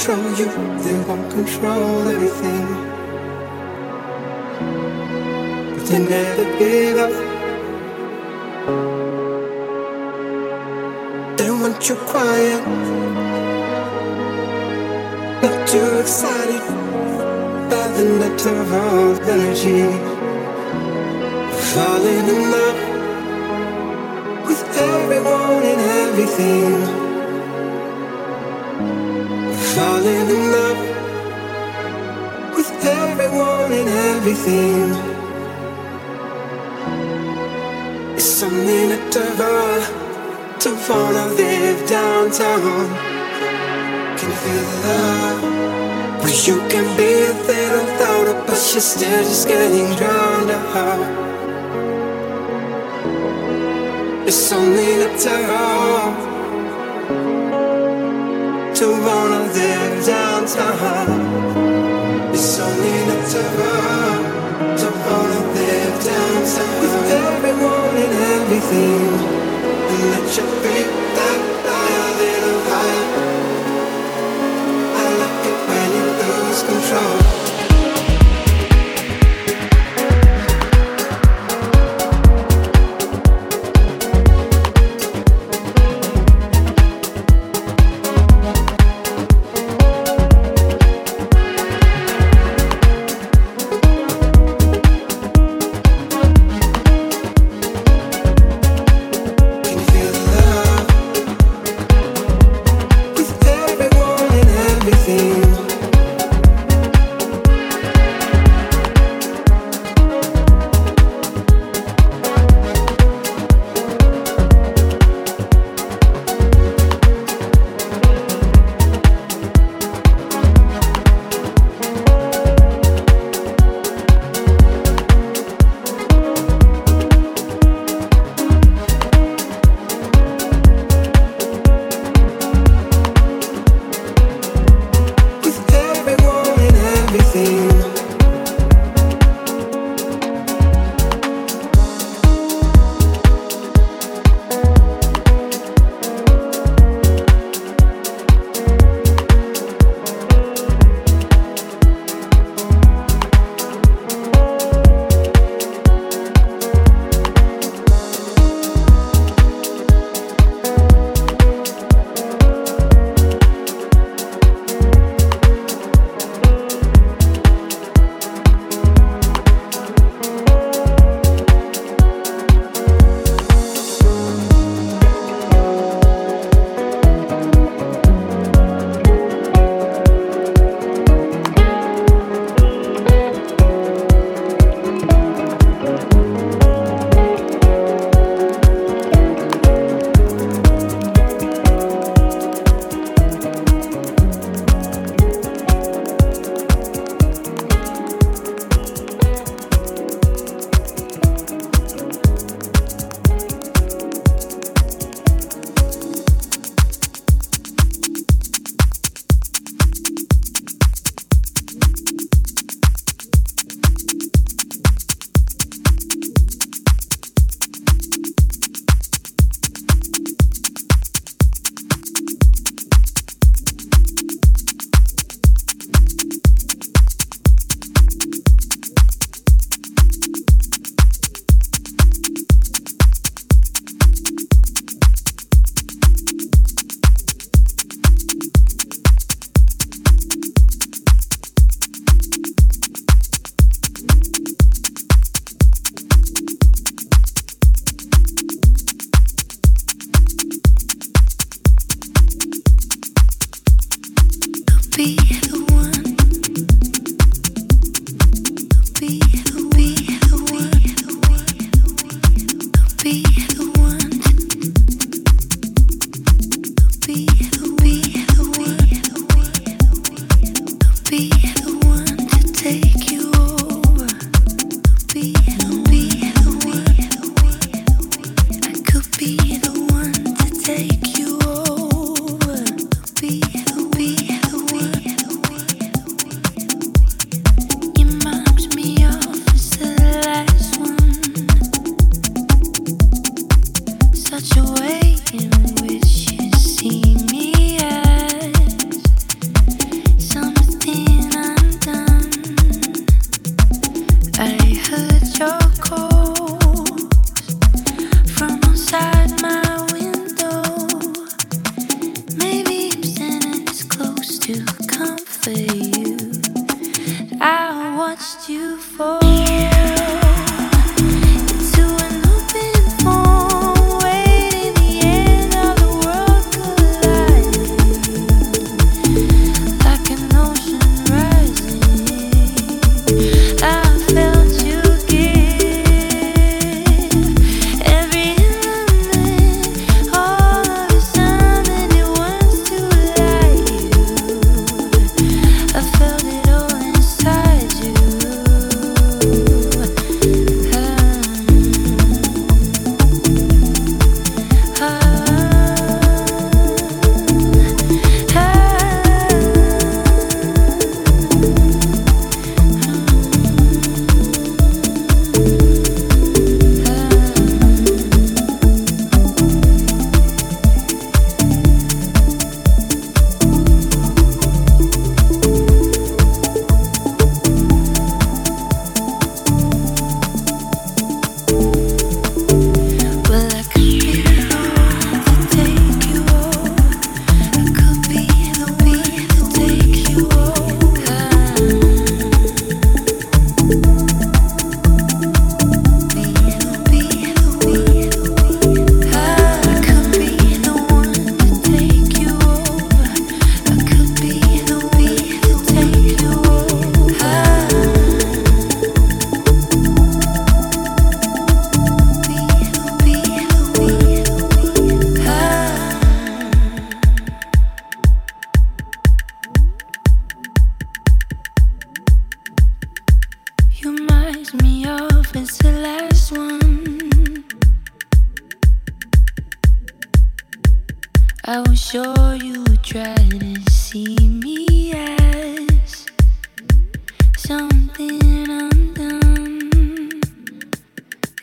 control you, they won't control everything. But they never give up. They want you quiet, not too excited by the net of energy. Falling in love with everyone and everything. Falling in love with everyone and everything. It's something to wanna live downtown. Can feel the love? But you can be there without it, but you're still just getting drowned out. It's only a natural to wanna live downtown. It's only natural to wanna live downtown with everyone and everything. And into an open phone,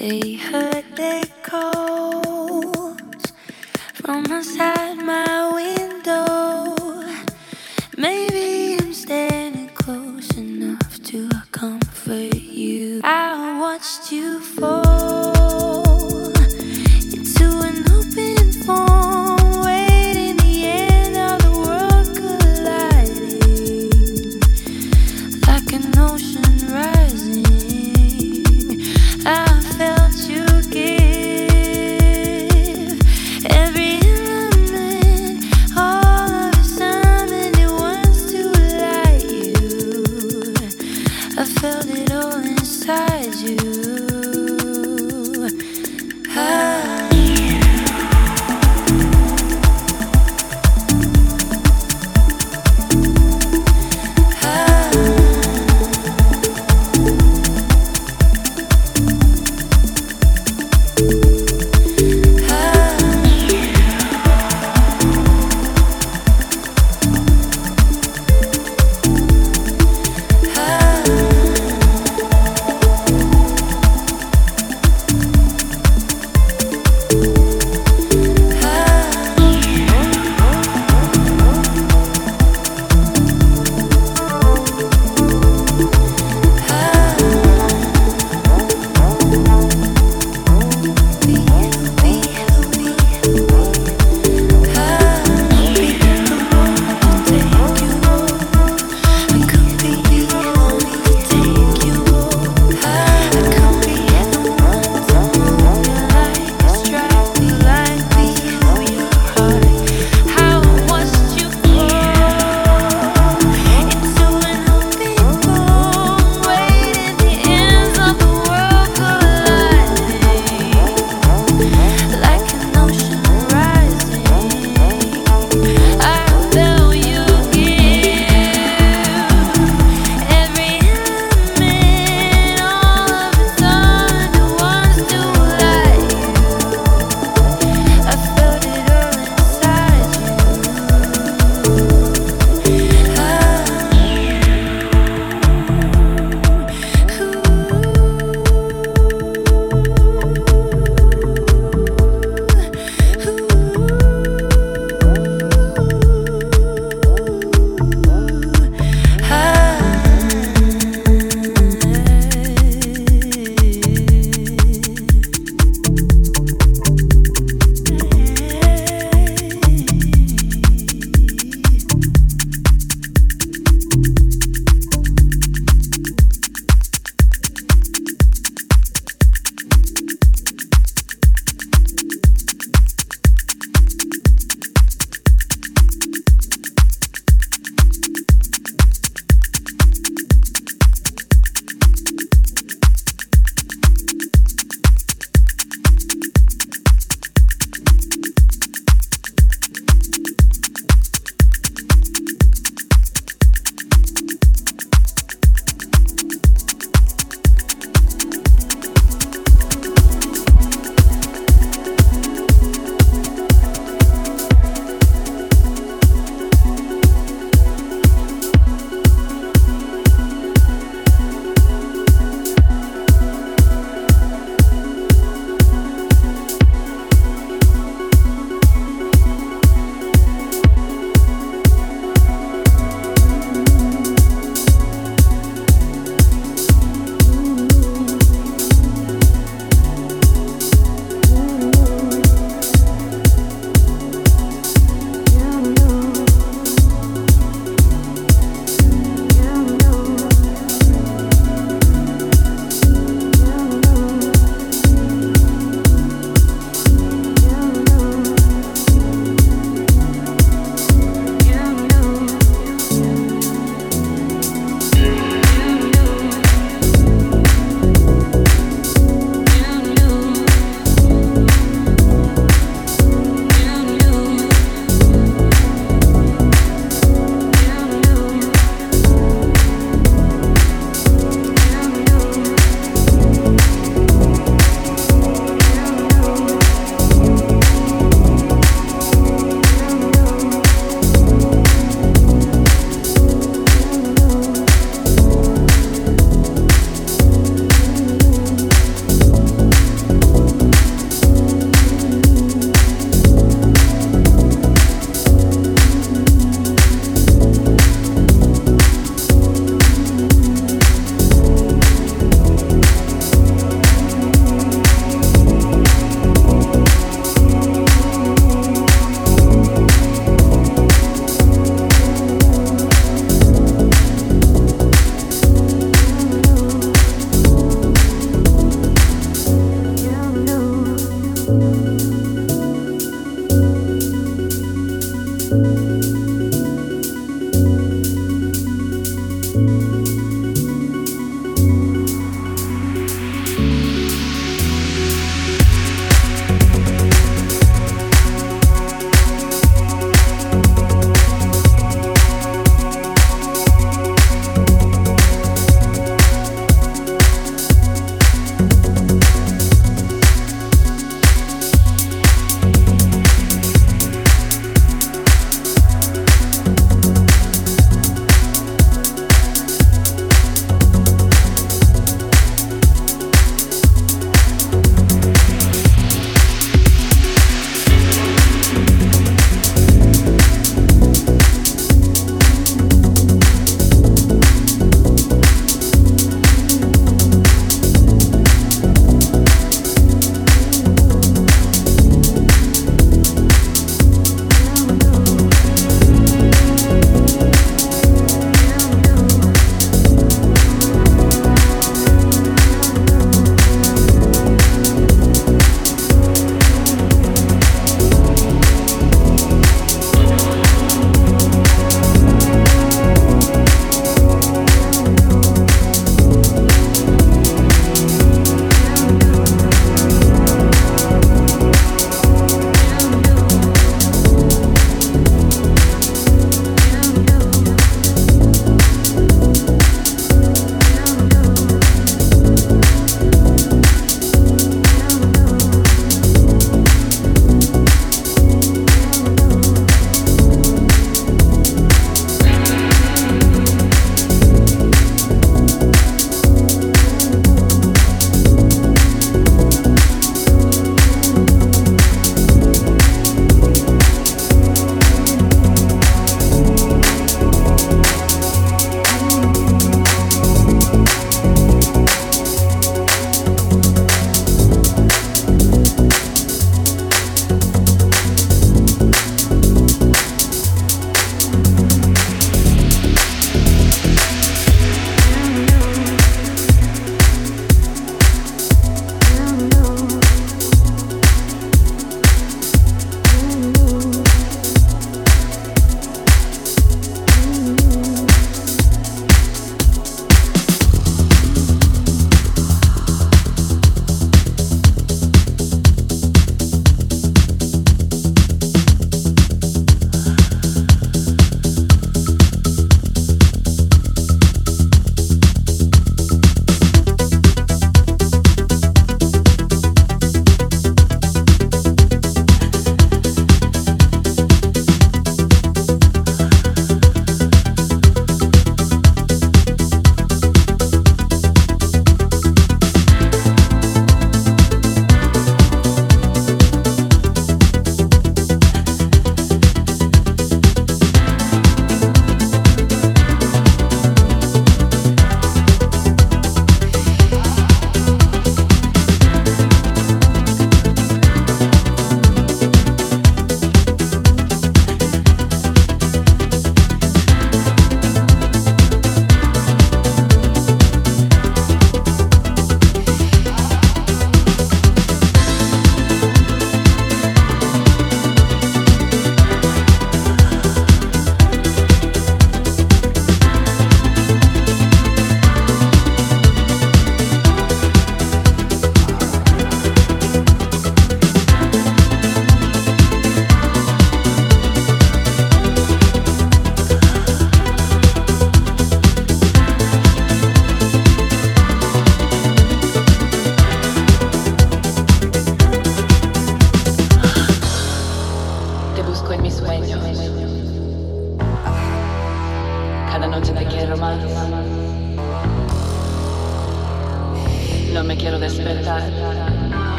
waiting the end of the world.